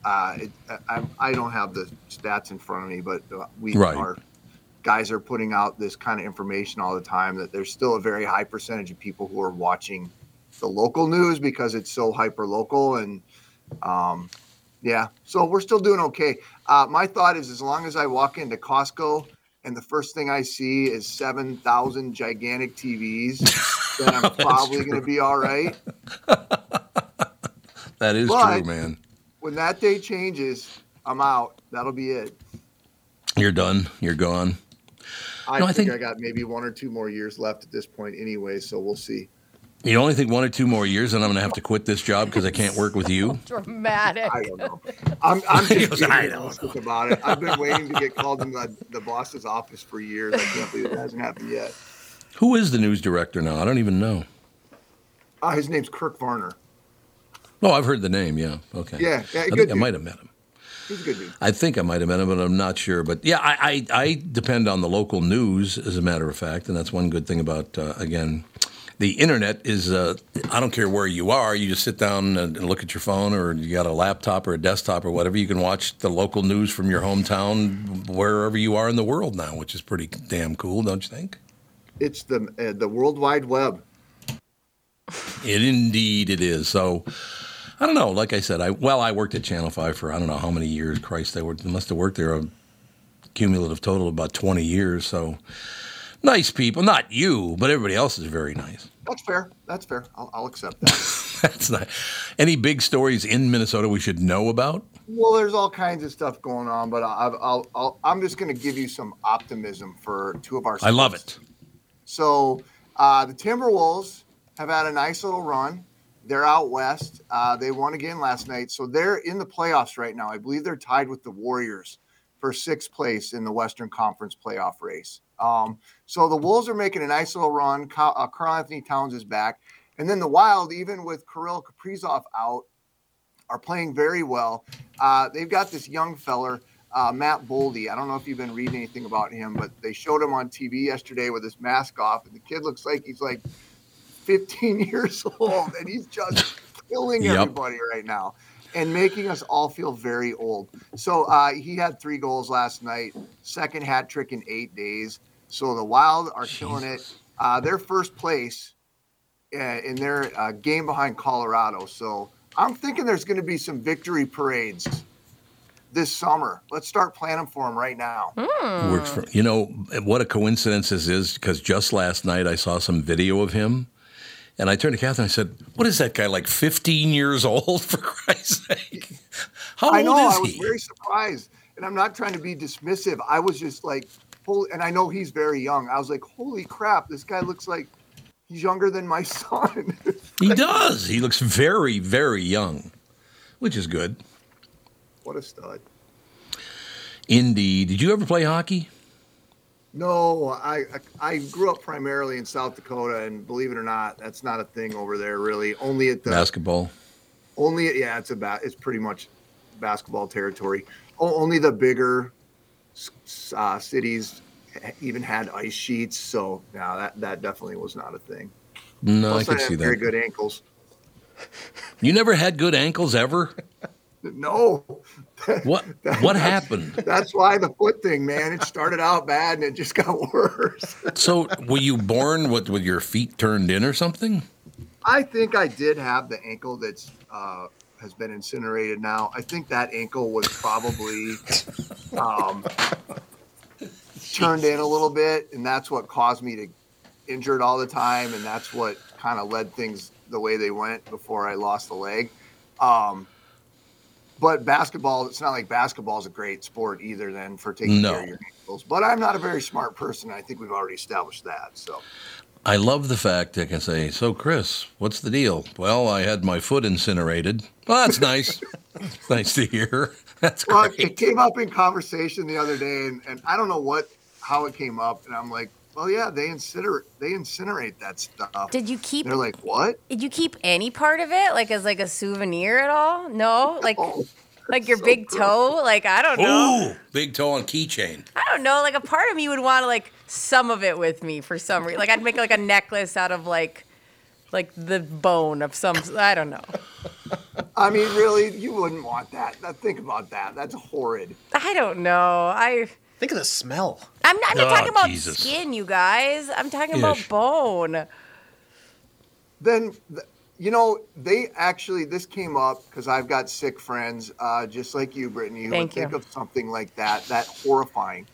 Uh, it, I, I don't have the stats in front of me, but uh, we Right. are guys are putting out this kind of information all the time that there's still a very high percentage of people who are watching the local news because it's so hyper local and um, yeah, so we're still doing okay. Uh, my thought is as long as I walk into Costco and the first thing I see is seven thousand gigantic TVs, [laughs] then I'm probably going to be all right. That is But- true, man. When that day changes, I'm out. That'll be it. You're done. You're gone. I No, I think, think- I got maybe one or two more years left at this point anyway, so we'll see. You only think one or two more years, and I'm going to have to quit this job because I can't work with you. [laughs] Dramatic. I don't know. I'm, I'm [laughs] He just goes, being "I realistic about it. I've been waiting to get called into the, the boss's office for years. I can't believe it hasn't happened yet. Who is the news director now? I don't even know. Uh, his name's Kirk Varner. Oh, I've heard the name. Yeah. Okay. Yeah, yeah, I good think I might have met him. He's a good dude. I think I might have met him, but I'm not sure. But yeah, I, I, I depend on the local news, as a matter of fact, and that's one good thing about uh, again, the internet is. Uh, I don't care where you are, you just sit down and, look at your phone, or you got a laptop or a desktop or whatever. You can watch the local news from your hometown, wherever you are in the world now, which is pretty damn cool, don't you think? It's the uh, the World Wide Web. It indeed it is. So I don't know. Like I said, I well, I worked at Channel Five for I don't know how many years. Christ, I worked, must have worked there a cumulative total of about twenty years. So nice people. Not you, but everybody else is very nice. That's fair. That's fair. I'll, I'll accept that. [laughs] That's not any big stories in Minnesota we should know about. well, there's all kinds of stuff going on, but I, I'll, I'll, I'm just going to give you some optimism for two of our. I love it. So uh, the Timberwolves have had a nice little run. They're out west. Uh, they won again last night, so they're in the playoffs right now. I believe they're tied with the Warriors for sixth place in the Western Conference playoff race. Um, so the Wolves are making a nice little run. Karl, uh, Karl-Anthony Towns is back. And then the Wild, even with Kirill Kaprizov out, are playing very well. Uh, they've got this young feller, uh, Matt Boldy. I don't know if you've been reading anything about him, but they showed him on TV yesterday with his mask off, and the kid looks like he's like 15 [laughs] years old, and he's just killing Yep. everybody right now and making us all feel very old. So uh, he had three goals last night, second hat trick in eight days. So the Wild are killing it. Uh, they're first place uh, in their uh, game behind Colorado. So I'm thinking there's going to be some victory parades this summer. Let's start planning for them right now. Works for you know what a coincidence this is because just last night I saw some video of him, and I turned to Catherine. And I said, "What is that guy like? 15 years old for Christ's sake? How I old know. is I was he?" very surprised, and I'm not trying to be dismissive. I was just like, holy, and I know he's very young. I was like, holy crap, this guy looks like he's younger than my [laughs] son. He does. He looks very, very young, which is good. what a stud. Indeed. Did you ever play hockey? No, I, I I grew up primarily in South Dakota, and believe it or not, that's not a thing over there. Really, only at the Basketball. only yeah, it's about it's pretty much basketball territory. O- only the bigger uh, cities even had ice sheets, so no, that that definitely was not a thing. No, Plus, I could have see that. very good ankles. You never had good ankles ever. [laughs] No, [laughs] What? What happened? that's why the foot thing, man. It started out bad and it just got [laughs] worse. So, were you born with with your feet turned in or something? I think I did have the ankle that's uh, has been incinerated now. I think that ankle was probably um, turned in a little bit, and that's what caused me to injure it all the time, and that's what kind of led things the way they went before I lost the leg. Um, but basketball, it's not like basketball is a great sport either. Then for taking No. care of your ankles, but I'm not a very smart person. I think we've already established that. So. I love the fact that I can say, "So, Chris, what's the deal?" Well, I had my foot incinerated. Well, that's nice. It's nice to hear. [laughs] That's Well, it came up in conversation the other day, and, and I don't know what how it came up, and I'm like, well, yeah, they incinerate they incinerate that stuff. Did you keep? They're like, what? Did you keep any part of it, like as like a souvenir at all? No, [laughs] like oh, like your big toe. Like I don't know. Ooh, big toe on keychain. I don't know. Like a part of me would want to like some of it with me for some reason. Like I'd make like a necklace out of like like the bone of some. I don't know. I mean, really, you wouldn't want that. Now, think about that. That's horrid. I don't know. I think of the smell. I'm not, I'm not Oh, talking about Jesus. skin, you guys. I'm talking about bone. Then, you know, they actually this came up because I've got sick friends, uh, just like you, Brittany, who Thank would think of something like that. That horrifying.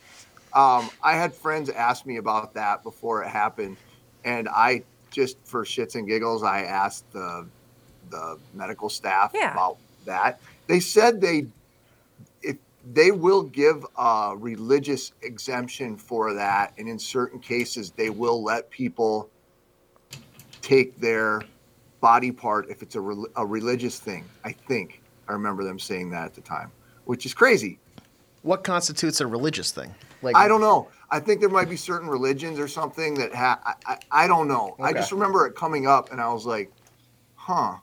Um, I had friends ask me about that before it happened, and I just for shits and giggles, I asked the the medical staff Yeah. about that. They said they if they will give a religious exemption for that, and in certain cases, they will let people take their body part if it's a, rel- a religious thing. I think I remember them saying that at the time, which is crazy. What constitutes a religious thing? Like I don't know. I think there might be certain religions or something that ha- I, I, I don't know. I just remember it coming up, and I was like, "Huh,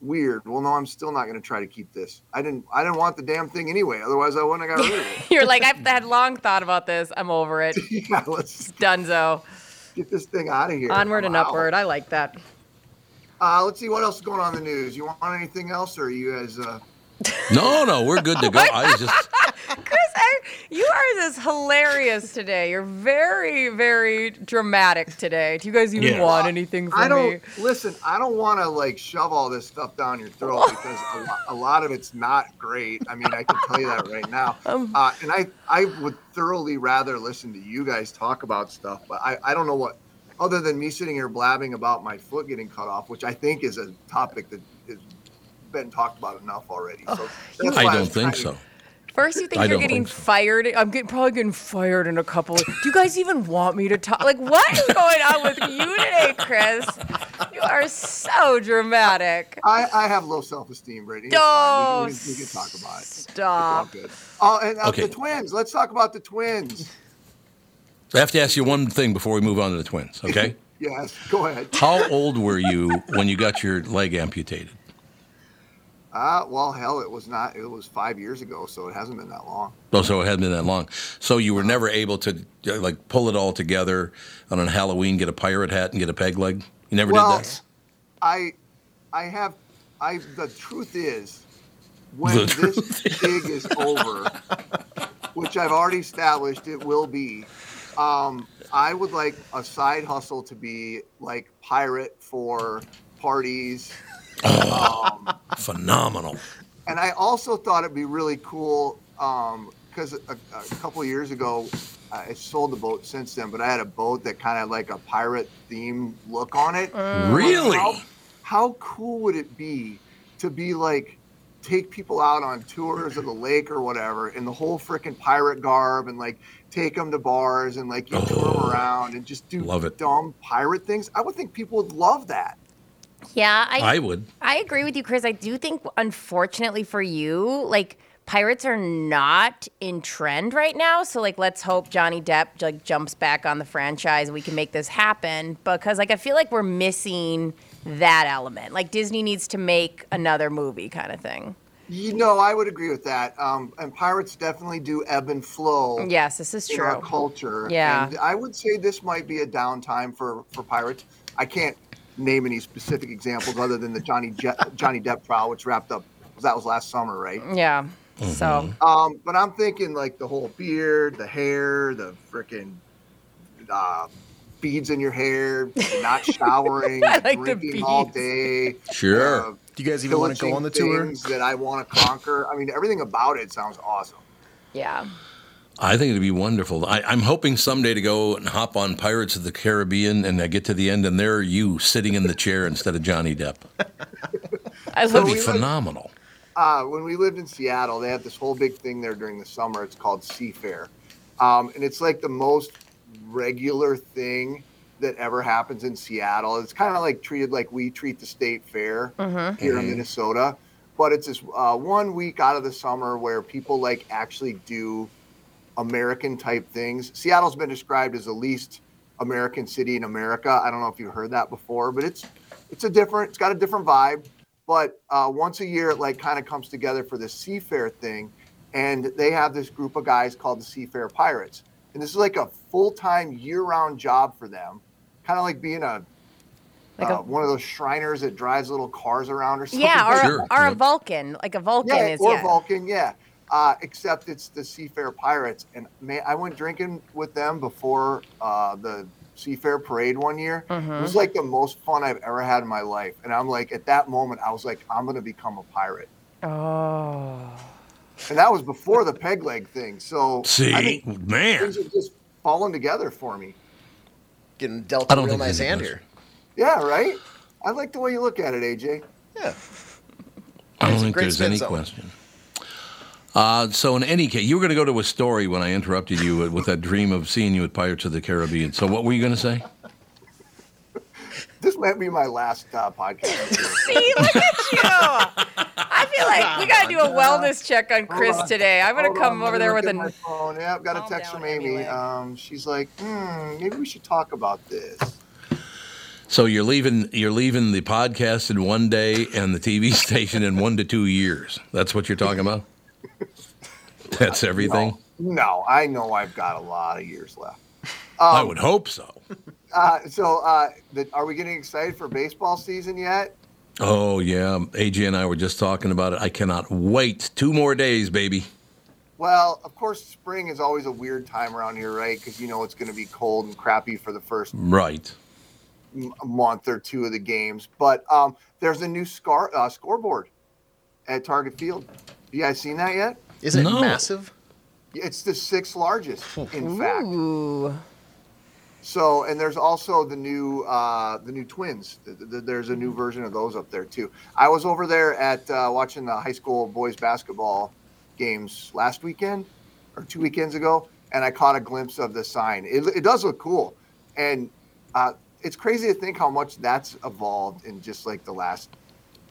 weird." Well, no, I'm still not going to try to keep this. I didn't. I didn't want the damn thing anyway. Otherwise, I wouldn't have got rid of it. [laughs] You're like I've had long thought about this. I'm over it. [laughs] yeah, let's Dunzo. get this thing out of here. Onward I'm and out. upward. I like that. Uh, let's see what else is going on in the news. You want anything else, or are you guys? Uh... No, no, we're good to go. I was just [laughs] Chris, I, you are this hilarious today. You're very, very dramatic today. Do you guys even Yeah. want anything from I don't me? listen. I don't want to like shove all this stuff down your throat [laughs] because a, lo- a lot of it's not great. I mean, I can tell you that right now. [laughs] Um, Uh, and I, I would thoroughly rather listen to you guys talk about stuff, but I, I don't know what, other than me sitting here blabbing about my foot getting cut off, which I think is a topic that has been talked about enough already. So that's I why don't was think trying so. To First, you think I you're getting think so. fired. I'm getting, probably getting fired in a couple. Of, Do you guys even want me to talk? Like, what is going on with you today, Chris? You are so dramatic. I, I have low self-esteem, Brady. It's Oh, fine. We, can, we can talk about it. Stop. It's all. Oh, and uh, Okay. the twins. Let's talk about the twins. I have to ask you one thing before we move on to the twins, okay? [laughs] Yes, go ahead. How old were you when you got your leg amputated? Uh, well, hell, it was not. It was five years ago, so it hasn't been that long. Oh, so it hasn't been that long. So you were never able to uh, like pull it all together on a Halloween, get a pirate hat and get a peg leg. You never well, did that. I, I have. I. The truth is, when The this [laughs] gig is over, which I've already established it will be, um, I would like a side hustle to be like pirate for parties. Um, Phenomenal. and I also thought it'd be really cool because a, a couple of years ago, I sold the boat since then, but I had a boat that kind of like a pirate theme look on it. Really? How, how cool would it be to be like take people out on tours of the lake or whatever in the whole freaking pirate garb and like take them to bars and like you tour them around and just do Love it. dumb pirate things? I would think people would love that. Yeah, I, I would. I agree with you, Chris. I do think, unfortunately for you, like pirates are not in trend right now. So, like, let's hope Johnny Depp like jumps back on the franchise. and We can make this happen because, like, I feel like we're missing that element. Like, Disney needs to make another movie, kind of thing. You know, I would agree with that. Um, and pirates definitely do ebb and flow. Yes, this is in our culture. Yeah. And I would say this might be a downtime for for pirates. I can't name any specific examples other than the Johnny Je- Johnny Depp trial, which wrapped up. That was last summer, right? Yeah. So, Um, but I'm thinking like the whole beard, the hair, the freaking uh, beads in your hair, not showering, [laughs] like drinking all day. Sure. uh, Do you guys even want to go on the tour? things That I want to conquer. I mean, everything about it sounds awesome. yeah. I think it'd be wonderful. I, I'm hoping someday to go and hop on Pirates of the Caribbean and I get to the end and there are you sitting in the chair instead of Johnny Depp. I That'd love be we- phenomenal. uh, when we lived in Seattle, they had this whole big thing there during the summer. It's called Seafair, um, and it's like the most regular thing that ever happens in Seattle. It's kind of like treated like we treat the state fair Mhm. here in Mhm. Minnesota, but it's this uh, one week out of the summer where people like actually do American type things. Seattle's been described as the least American city in America. I don't know if you've heard that before, but it's it's a different. It's got a different vibe. But uh, once a year, it like kind of comes together for the Seafair thing, and they have this group of guys called the Seafair Pirates, and this is like a full time year round job for them, kind of like being a. Like uh, one of those Shriners that drives little cars around or something. Yeah, or, Sure. or a Vulcan. Like a Vulcan Yeah, is, or yeah. Vulcan, yeah. Uh, except it's the Seafair Pirates, and man, I went drinking with them before uh, the Seafair Parade one year. It Mhm. was like the most fun I've ever had in my life, and I'm like, at that moment, I was like, I'm gonna become a pirate, Oh. and that was before the peg leg thing. So I See, think man. things are just falling together for me. Getting dealt I a don't real nice there's hand here. Yeah, right. I like the way you look at it, AJ. Yeah. I don't think there's spin any zone. question. Uh, so in any case, you were going to go to a story when I interrupted you with- with that dream of seeing you at Pirates of the Caribbean. So what were you going to say? This might be my last uh, podcast. [laughs] See, look at you. I feel like we got to do a wellness check on Chris on. today. I'm going to come on, over there with at my phone. Yeah, I've got a text from Amy. anyway. Um, she's like, hmm, maybe we should talk about this. So you're leaving you're leaving the podcast in one day and the TV [laughs] station in one to two years. That's what you're talking about. [laughs] That's everything. No, I know I've got a lot of years left. I Um, would hope so. [laughs] Uh, so, uh, the, are we getting excited for baseball season yet? Oh yeah, AJ and I were just talking about it. I cannot wait. Two more days, baby. Well, of course, spring is always a weird time around here, right? Because you know it's going to be cold and crappy for the first Right. m- month or two of the games. But um, there's a new scar- uh, scoreboard at Target Field. You guys seen that yet? Is it No. massive? It's the sixth largest, in fact. Ooh. So, and there's also the new uh, the new twins. Th- th- There's a new version of those up there too. I was over there at uh, watching the high school boys basketball games last weekend or two weekends ago, and I caught a glimpse of the sign. It, it does look cool, and uh, it's crazy to think how much that's evolved in just like the last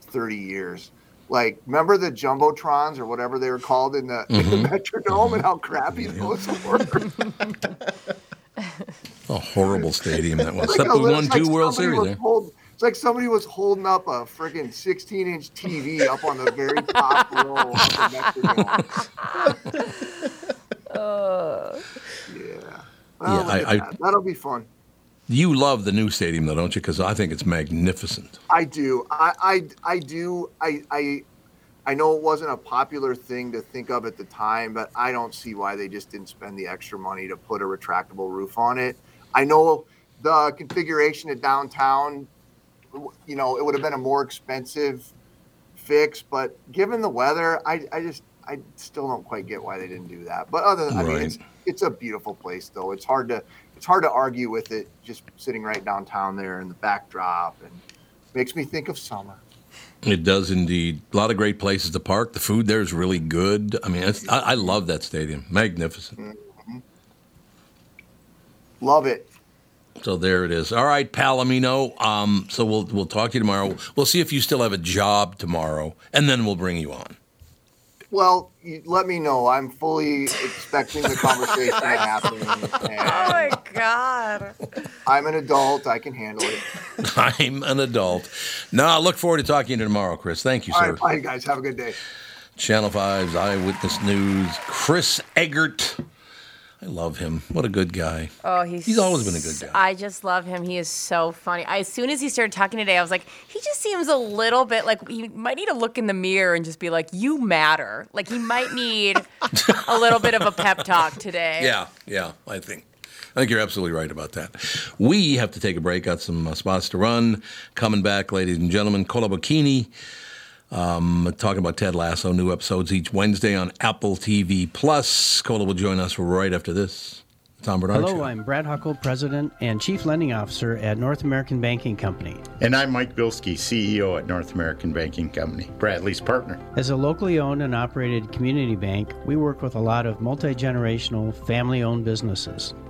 thirty years. Like, remember the jumbotrons or whatever they were called in the, in the Mhm. Metrodome, and how crappy those were. A horrible stadium that was. It's Except we little- won it's like two World Series there. hold- it's like somebody was holding up a friggin' 16 inch TV up on the very top [laughs] row of the Metrodome. Uh, [laughs] Yeah. Yeah, Well, I- I- that'll be fun. You love the new stadium, though, don't you? Because I think it's magnificent. I do. I, I, I do. I, I, I know it wasn't a popular thing to think of at the time, but I don't see why they just didn't spend the extra money to put a retractable roof on it. I know the configuration at downtown, you know, it would have been a more expensive fix, but given the weather, I, I just, I still don't quite get why they didn't do that. But other than, I mean, it's, it's a beautiful place though. It's hard to, it's hard to argue with it just sitting right downtown there in the backdrop and makes me think of summer. It does indeed. A lot of great places to park. The food there is really good. I mean, it's, I, I love that stadium. Magnificent. Love it. So there it is. All right, Palomino. Um, so we'll we'll talk to you tomorrow. We'll see if you still have a job tomorrow, and then we'll bring you on. Well, you, let me know. I'm fully expecting the conversation to happen. [laughs] oh my god. I'm an adult. I can handle it. [laughs] I'm an adult. No, I look forward to talking to you tomorrow, Chris. Thank you, All sir. right, bye, guys. Have a good day. Channel 5's Eyewitness News. Chris Egert. I love him. What a good guy. Oh, he's He's always been a good guy. I just love him. He is so funny. I, as soon as he started talking today, I was like, he just seems a little bit like he might need to look in the mirror and just be like, "You matter." Like he might need a little bit of a pep talk today. Yeah, yeah, I think. I think you're absolutely right about that. We have to take a break. Got some uh, spots to run. Coming back, ladies and gentlemen, Kola Bokinni. Um, talking about Ted Lasso. New episodes each Wednesday on Apple TV Plus. Kola will join us right after this. Tom Barnard Hello, Show. I'm Brad Huckle, President and Chief Lending Officer at North American Banking Company. And I'm Mike Bilski, CEO at North American Banking Company, Bradley's partner. As a locally owned and operated community bank, we work with a lot of multi generational, family owned businesses.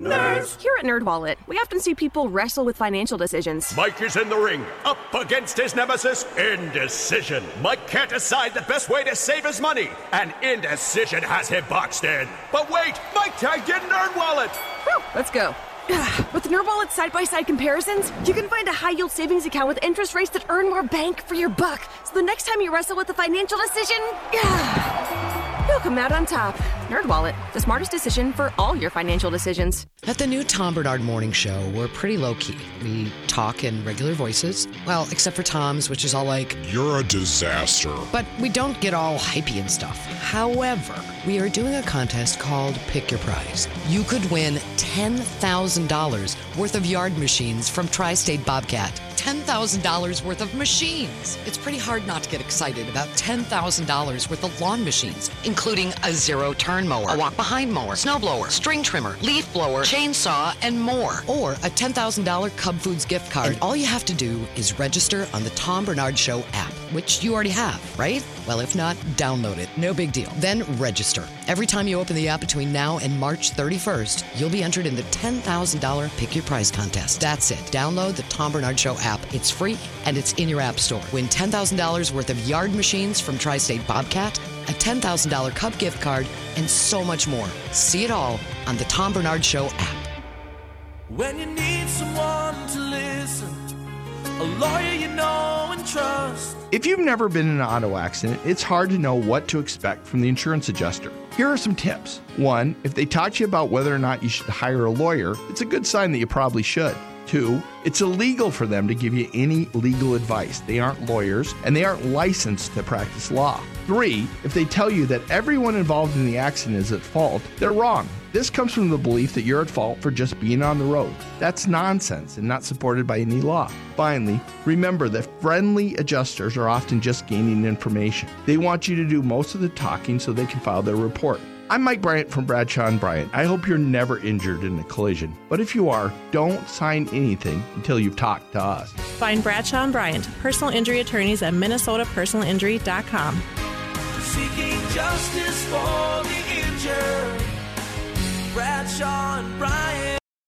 Nerds! Here at NerdWallet, we often see people wrestle with financial decisions. Mike is in the ring, up against his nemesis, Indecision. Mike can't decide the best way to save his money, and Indecision has him boxed in. But wait, Mike tagged in NerdWallet! Whew, let's go. [sighs] With NerdWallet's side-by-side comparisons, you can find a high-yield savings account with interest rates that earn more bank for your buck. So the next time you wrestle with a financial decision, [sighs] you'll come out on top. NerdWallet, the smartest decision for all your financial decisions. At the new Tom Barnard Morning Show, we're pretty low key. We talk in regular voices. Well, except for Tom's, which is all like, You're a disaster. but we don't get all hypey and stuff. However, we are doing a contest called Pick Your Prize. You could win $10,000 worth of yard machines from Tri State Bobcat. $10,000 worth of machines. It's pretty hard not to get excited about $10,000 worth of lawn machines, including a zero turn mower, a walk behind mower, snow blower, string trimmer, leaf blower, chainsaw, and more. Or a $10,000 Cub Foods gift card. And all you have to do is register on the Tom Barnard Show app, which you already have, right? Well, if not, download it. No big deal. Then register. Every time you open the app between now and March 31st, you'll be entered in the $10,000 Pick Your Prize contest. That's it. Download the Tom Barnard Show app. It's free and it's in your app store. Win $10,000 worth of yard machines from Tri State Bobcat, a $10,000 Cub gift card, and so much more. See it all on the Tom Barnard Show app. When you need someone to listen, a lawyer you know and trust. If you've never been in an auto accident, it's hard to know what to expect from the insurance adjuster. Here are some tips. One, if they talk to you about whether or not you should hire a lawyer, it's a good sign that you probably should. Two, it's illegal for them to give you any legal advice. They aren't lawyers and they aren't licensed to practice law. Three, if they tell you that everyone involved in the accident is at fault, they're wrong. This comes from the belief that you're at fault for just being on the road. That's nonsense and not supported by any law. Finally, remember that friendly adjusters are often just gaining information. They want you to do most of the talking so they can file their report. I'm Mike Bryant from Bradshaw and Bryant. I hope you're never injured in a collision, but if you are, don't sign anything until you've talked to us. Find Bradshaw and Bryant, personal injury attorneys at minnesotapersonalinjury.com. Seeking justice for the injured. Bradshaw and Bryant.